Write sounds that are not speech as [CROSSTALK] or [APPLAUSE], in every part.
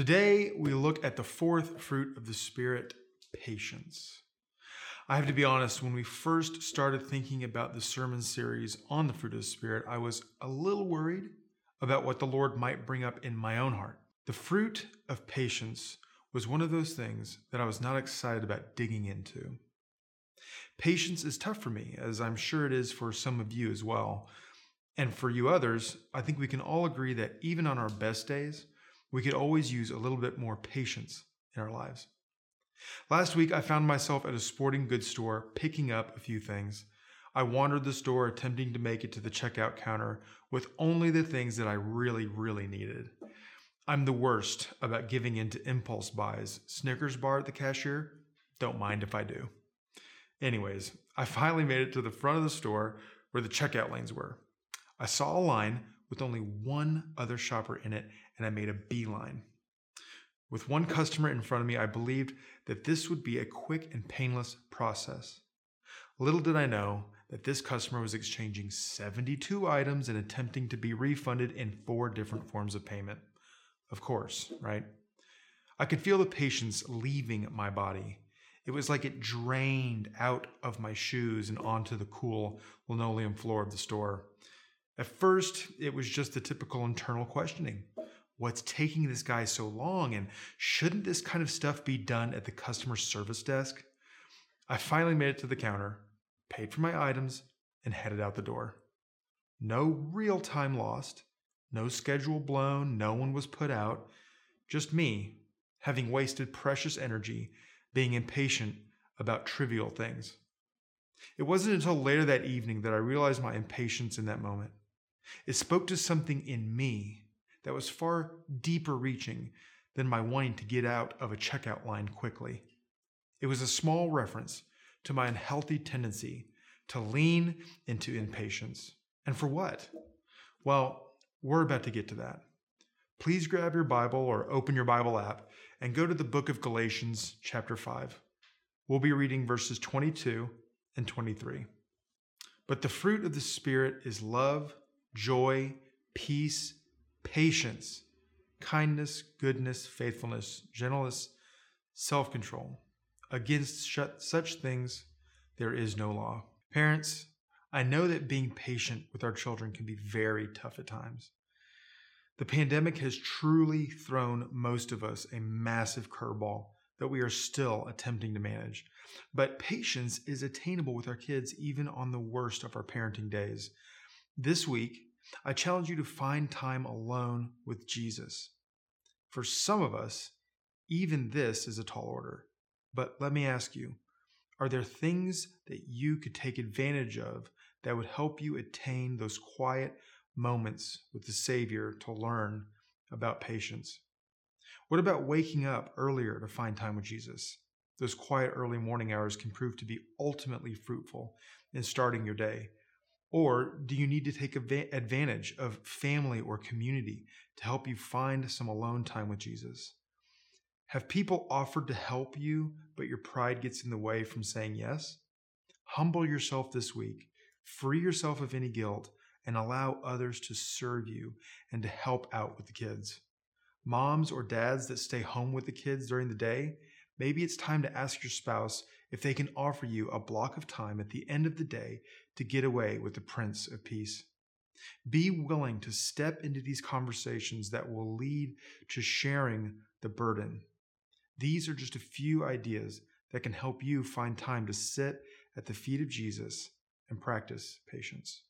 Today, we look at the fourth fruit of the Spirit, patience. I have to be honest, when we first started thinking about the sermon series on the fruit of the Spirit, I was a little worried about what the Lord might bring up in my own heart. The fruit of patience was one of those things that I was not excited about digging into. Patience is tough for me, as I'm sure it is for some of you as well. And for you others, I think we can all agree that even on our best days, we could always use a little bit more patience in our lives. Last week, I found myself at a sporting goods store picking up a few things. I wandered the store attempting to make it to the checkout counter with only the things that I really, really needed. I'm the worst about giving in to impulse buys. Snickers bar at the cashier? Don't mind if I do. Anyways, I finally made it to the front of the store where the checkout lanes were. I saw a line with only one other shopper in it, and I made a beeline. With one customer in front of me, I believed that this would be a quick and painless process. Little did I know that this customer was exchanging 72 items and attempting to be refunded in four different forms of payment. Of course, right? I could feel the patience leaving my body. It was like it drained out of my shoes and onto the cool linoleum floor of the store. At first, it was just the typical internal questioning. What's taking this guy so long? And shouldn't this kind of stuff be done at the customer service desk? I finally made it to the counter, paid for my items, and headed out the door. No real time lost, no schedule blown, no one was put out, just me having wasted precious energy being impatient about trivial things. It wasn't until later that evening that I realized my impatience in that moment. It spoke to something in me that was far deeper reaching than my wanting to get out of a checkout line quickly. It was a small reference to my unhealthy tendency to lean into impatience. And for what? Well, we're about to get to that. Please grab your Bible or open your Bible app and go to the book of Galatians, chapter 5. We'll be reading verses 22 and 23. But the fruit of the Spirit is love joy, peace, patience, kindness, goodness, faithfulness, gentleness, self control. Against such things there is no law. Parents, I know that being patient with our children can be very tough at times. The pandemic has truly thrown most of us a massive curveball that we are still attempting to manage. But patience is attainable with our kids even on the worst of our parenting days. This week, I challenge you to find time alone with Jesus. For some of us, even this is a tall order. But let me ask you are there things that you could take advantage of that would help you attain those quiet moments with the Savior to learn about patience? What about waking up earlier to find time with Jesus? Those quiet early morning hours can prove to be ultimately fruitful in starting your day. Or do you need to take advantage of family or community to help you find some alone time with Jesus? Have people offered to help you, but your pride gets in the way from saying yes? Humble yourself this week, free yourself of any guilt, and allow others to serve you and to help out with the kids. Moms or dads that stay home with the kids during the day, maybe it's time to ask your spouse if they can offer you a block of time at the end of the day to get away with the Prince of Peace. Be willing to step into these conversations that will lead to sharing the burden. These are just a few ideas that can help you find time to sit at the feet of Jesus and practice patience.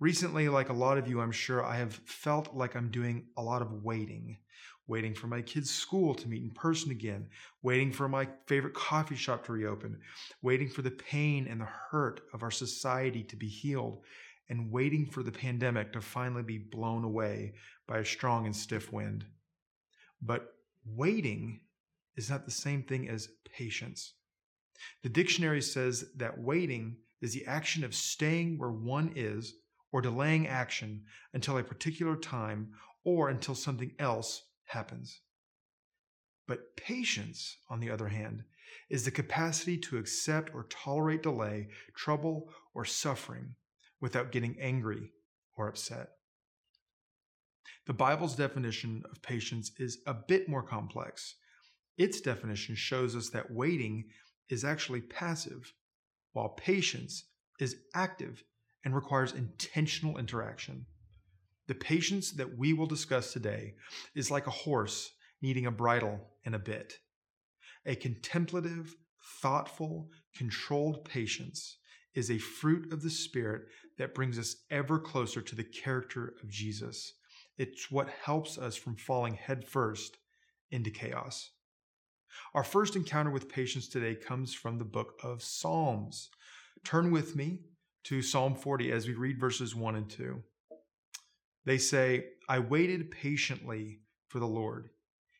Recently, like a lot of you, I'm sure I have felt like I'm doing a lot of waiting waiting for my kids' school to meet in person again, waiting for my favorite coffee shop to reopen, waiting for the pain and the hurt of our society to be healed, and waiting for the pandemic to finally be blown away by a strong and stiff wind. But waiting is not the same thing as patience. The dictionary says that waiting is the action of staying where one is or delaying action until a particular time or until something else happens. But patience, on the other hand, is the capacity to accept or tolerate delay, trouble, or suffering without getting angry or upset. The Bible's definition of patience is a bit more complex. Its definition shows us that waiting is actually passive, while patience is active and requires intentional interaction. The patience that we will discuss today is like a horse needing a bridle and a bit. A contemplative, thoughtful, controlled patience is a fruit of the Spirit that brings us ever closer to the character of Jesus. It's what helps us from falling headfirst into chaos. Our first encounter with patience today comes from the book of Psalms. Turn with me to Psalm 40 as we read verses 1 and 2. They say, I waited patiently for the Lord.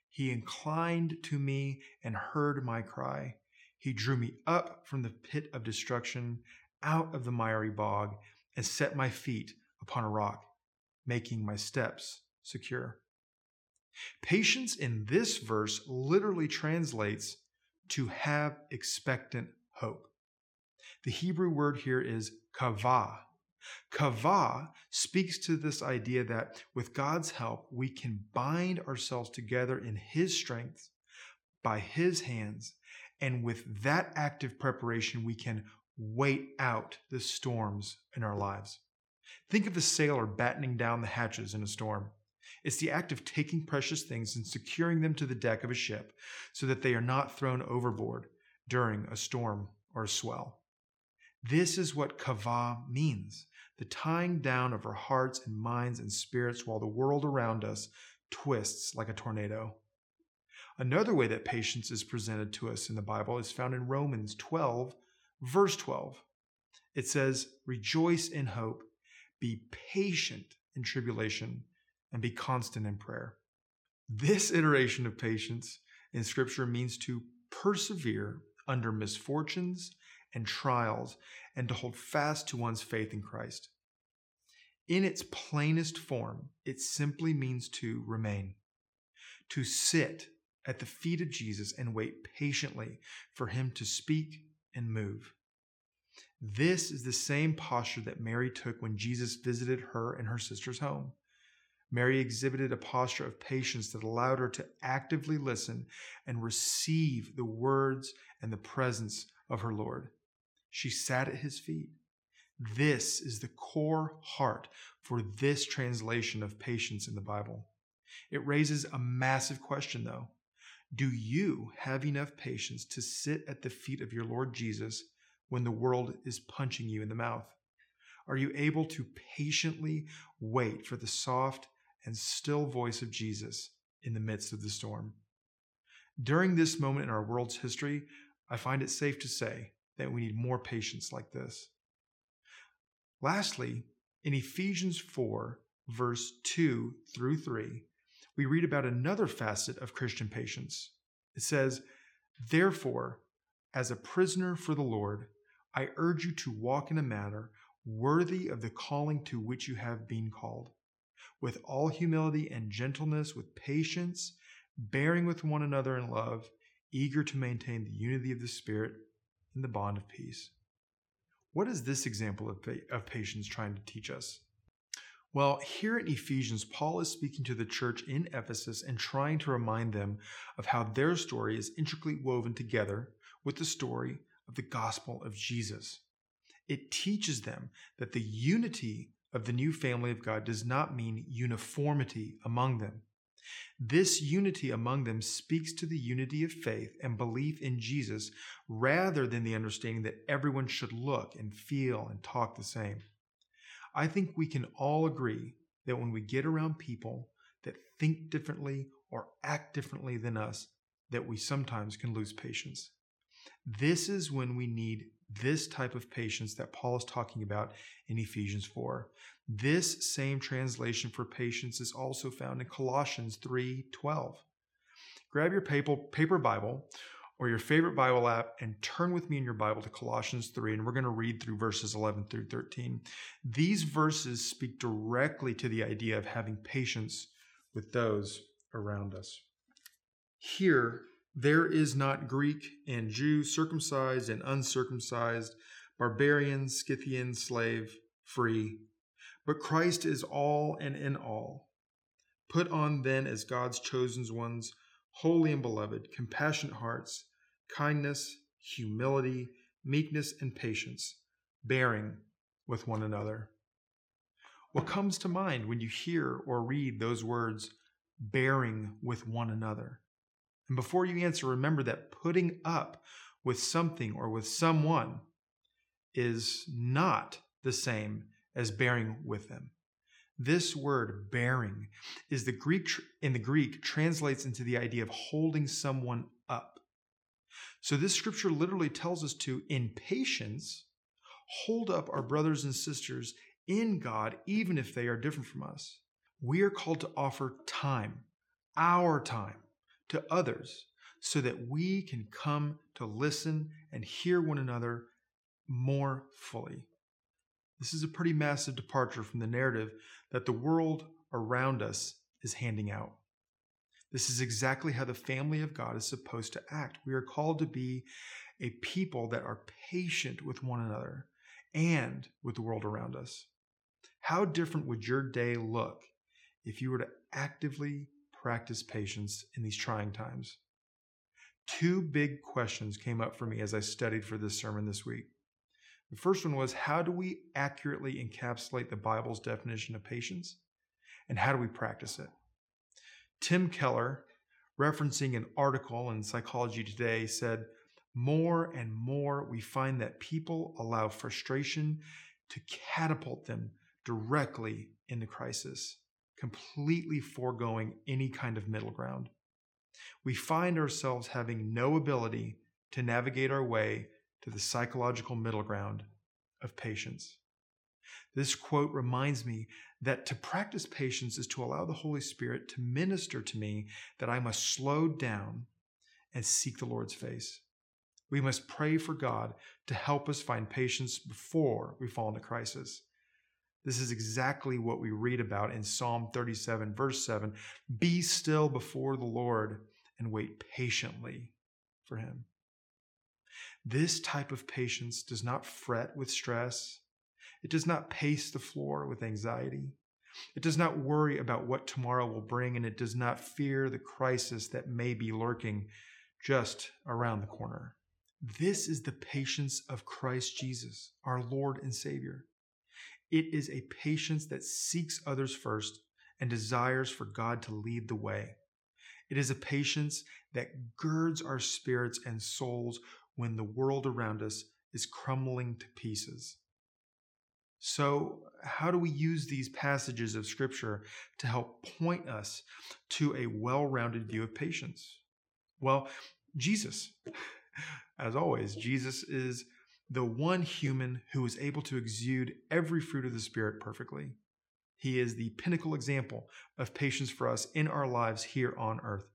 He inclined to me and heard my cry. He drew me up from the pit of destruction, out of the miry bog, and set my feet upon a rock, making my steps secure. Patience in this verse literally translates to have expectant hope. The Hebrew word here is kavah. Kavah speaks to this idea that with God's help, we can bind ourselves together in His strength by His hands. And with that active preparation, we can wait out the storms in our lives. Think of the sailor battening down the hatches in a storm. It's the act of taking precious things and securing them to the deck of a ship so that they are not thrown overboard during a storm or a swell. This is what kavah means the tying down of our hearts and minds and spirits while the world around us twists like a tornado. Another way that patience is presented to us in the Bible is found in Romans 12, verse 12. It says, Rejoice in hope, be patient in tribulation, and be constant in prayer. This iteration of patience in Scripture means to persevere under misfortunes and trials and to hold fast to one's faith in Christ. In its plainest form, it simply means to remain, to sit at the feet of Jesus and wait patiently for him to speak and move. This is the same posture that Mary took when Jesus visited her in her sister's home. Mary exhibited a posture of patience that allowed her to actively listen and receive the words and the presence of her Lord. She sat at his feet. This is the core heart for this translation of patience in the Bible. It raises a massive question, though. Do you have enough patience to sit at the feet of your Lord Jesus when the world is punching you in the mouth? Are you able to patiently wait for the soft and still voice of Jesus in the midst of the storm? During this moment in our world's history, I find it safe to say that we need more patience like this. Lastly, in Ephesians 4, verse 2 through 3, we read about another facet of Christian patience. It says, Therefore, as a prisoner for the Lord, I urge you to walk in a manner worthy of the calling to which you have been called, with all humility and gentleness, with patience, bearing with one another in love, eager to maintain the unity of the Spirit in the bond of peace. What is this example of, of patience trying to teach us? Well, here in Ephesians, Paul is speaking to the church in Ephesus and trying to remind them of how their story is intricately woven together with the story of the gospel of Jesus. It teaches them that the unity of the new family of God does not mean uniformity among them. This unity among them speaks to the unity of faith and belief in Jesus rather than the understanding that everyone should look and feel and talk the same. I think we can all agree that when we get around people that think differently or act differently than us, that we sometimes can lose patience. This is when we need this type of patience that Paul is talking about in Ephesians 4. This same translation for patience is also found in Colossians 3:12. Grab your paper, paper Bible or your favorite Bible app and turn with me in your Bible to Colossians 3 and we're going to read through verses 11 through 13. These verses speak directly to the idea of having patience with those around us. Here there is not Greek and Jew, circumcised and uncircumcised, barbarian, Scythian, slave, free, but Christ is all and in all. Put on then as God's chosen ones, holy and beloved, compassionate hearts, kindness, humility, meekness, and patience, bearing with one another. What comes to mind when you hear or read those words, bearing with one another? And before you answer, remember that putting up with something or with someone is not the same as bearing with them. This word bearing is the Greek in the Greek translates into the idea of holding someone up. So this scripture literally tells us to in patience hold up our brothers and sisters in God even if they are different from us. We are called to offer time, our time to others so that we can come to listen and hear one another more fully. This is a pretty massive departure from the narrative that the world around us is handing out. This is exactly how the family of God is supposed to act. We are called to be a people that are patient with one another and with the world around us. How different would your day look if you were to actively practice patience in these trying times? Two big questions came up for me as I studied for this sermon this week. The first one was how do we accurately encapsulate the Bible's definition of patience? And how do we practice it? Tim Keller, referencing an article in Psychology Today, said, More and more we find that people allow frustration to catapult them directly into crisis, completely foregoing any kind of middle ground. We find ourselves having no ability to navigate our way to the psychological middle ground of patience. This quote reminds me that to practice patience is to allow the Holy Spirit to minister to me that I must slow down and seek the Lord's face. We must pray for God to help us find patience before we fall into crisis. This is exactly what we read about in Psalm 37, verse 7 Be still before the Lord and wait patiently for him. This type of patience does not fret with stress. It does not pace the floor with anxiety. It does not worry about what tomorrow will bring, and it does not fear the crisis that may be lurking just around the corner. This is the patience of Christ Jesus, our Lord and Savior. It is a patience that seeks others first and desires for God to lead the way. It is a patience that girds our spirits and souls when the world around us is crumbling to pieces. So, how do we use these passages of Scripture to help point us to a well rounded view of patience? Well, Jesus. [LAUGHS] As always, Jesus is the one human who is able to exude every fruit of the Spirit perfectly. He is the pinnacle example of patience for us in our lives here on earth.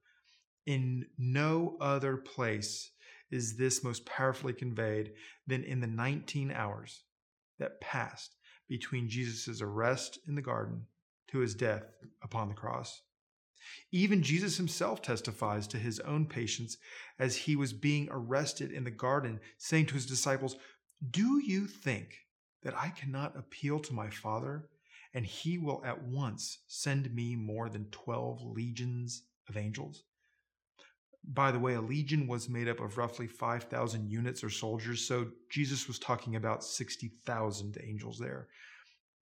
In no other place is this most powerfully conveyed than in the 19 hours that passed between Jesus' arrest in the garden to his death upon the cross. Even Jesus himself testifies to his own patience as he was being arrested in the garden, saying to his disciples, Do you think that I cannot appeal to my Father, and he will at once send me more than 12 legions of angels? By the way, a legion was made up of roughly 5,000 units or soldiers, so Jesus was talking about 60,000 angels there.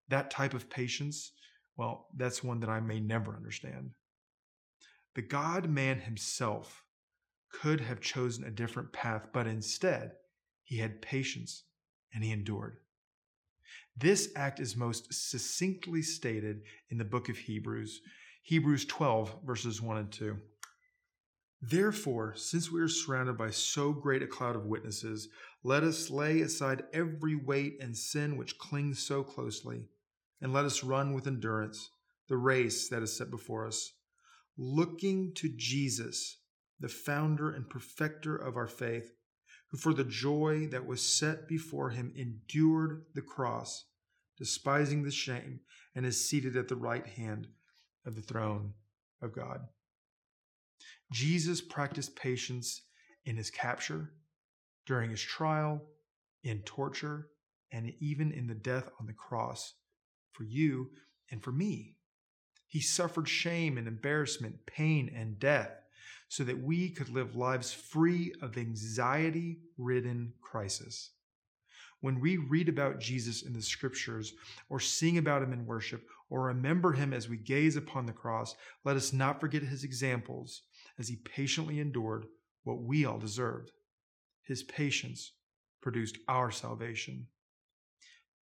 That type of patience, well, that's one that I may never understand. The God man himself could have chosen a different path, but instead, he had patience and he endured. This act is most succinctly stated in the book of Hebrews, Hebrews 12, verses 1 and 2. Therefore, since we are surrounded by so great a cloud of witnesses, let us lay aside every weight and sin which clings so closely, and let us run with endurance the race that is set before us, looking to Jesus, the founder and perfecter of our faith, who for the joy that was set before him endured the cross, despising the shame, and is seated at the right hand of the throne of God. Jesus practiced patience in his capture, during his trial, in torture, and even in the death on the cross for you and for me. He suffered shame and embarrassment, pain and death, so that we could live lives free of anxiety ridden crisis. When we read about Jesus in the scriptures, or sing about him in worship, or remember him as we gaze upon the cross, let us not forget his examples as he patiently endured what we all deserved. His patience produced our salvation.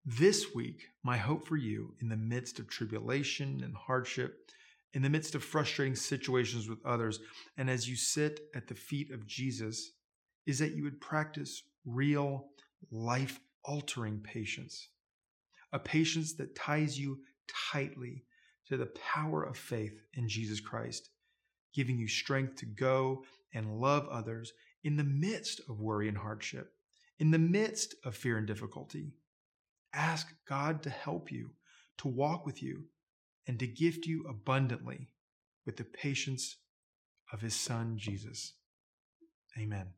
This week, my hope for you in the midst of tribulation and hardship, in the midst of frustrating situations with others, and as you sit at the feet of Jesus, is that you would practice real, life altering patience. A patience that ties you tightly to the power of faith in Jesus Christ, giving you strength to go and love others in the midst of worry and hardship, in the midst of fear and difficulty. Ask God to help you, to walk with you, and to gift you abundantly with the patience of his Son, Jesus. Amen.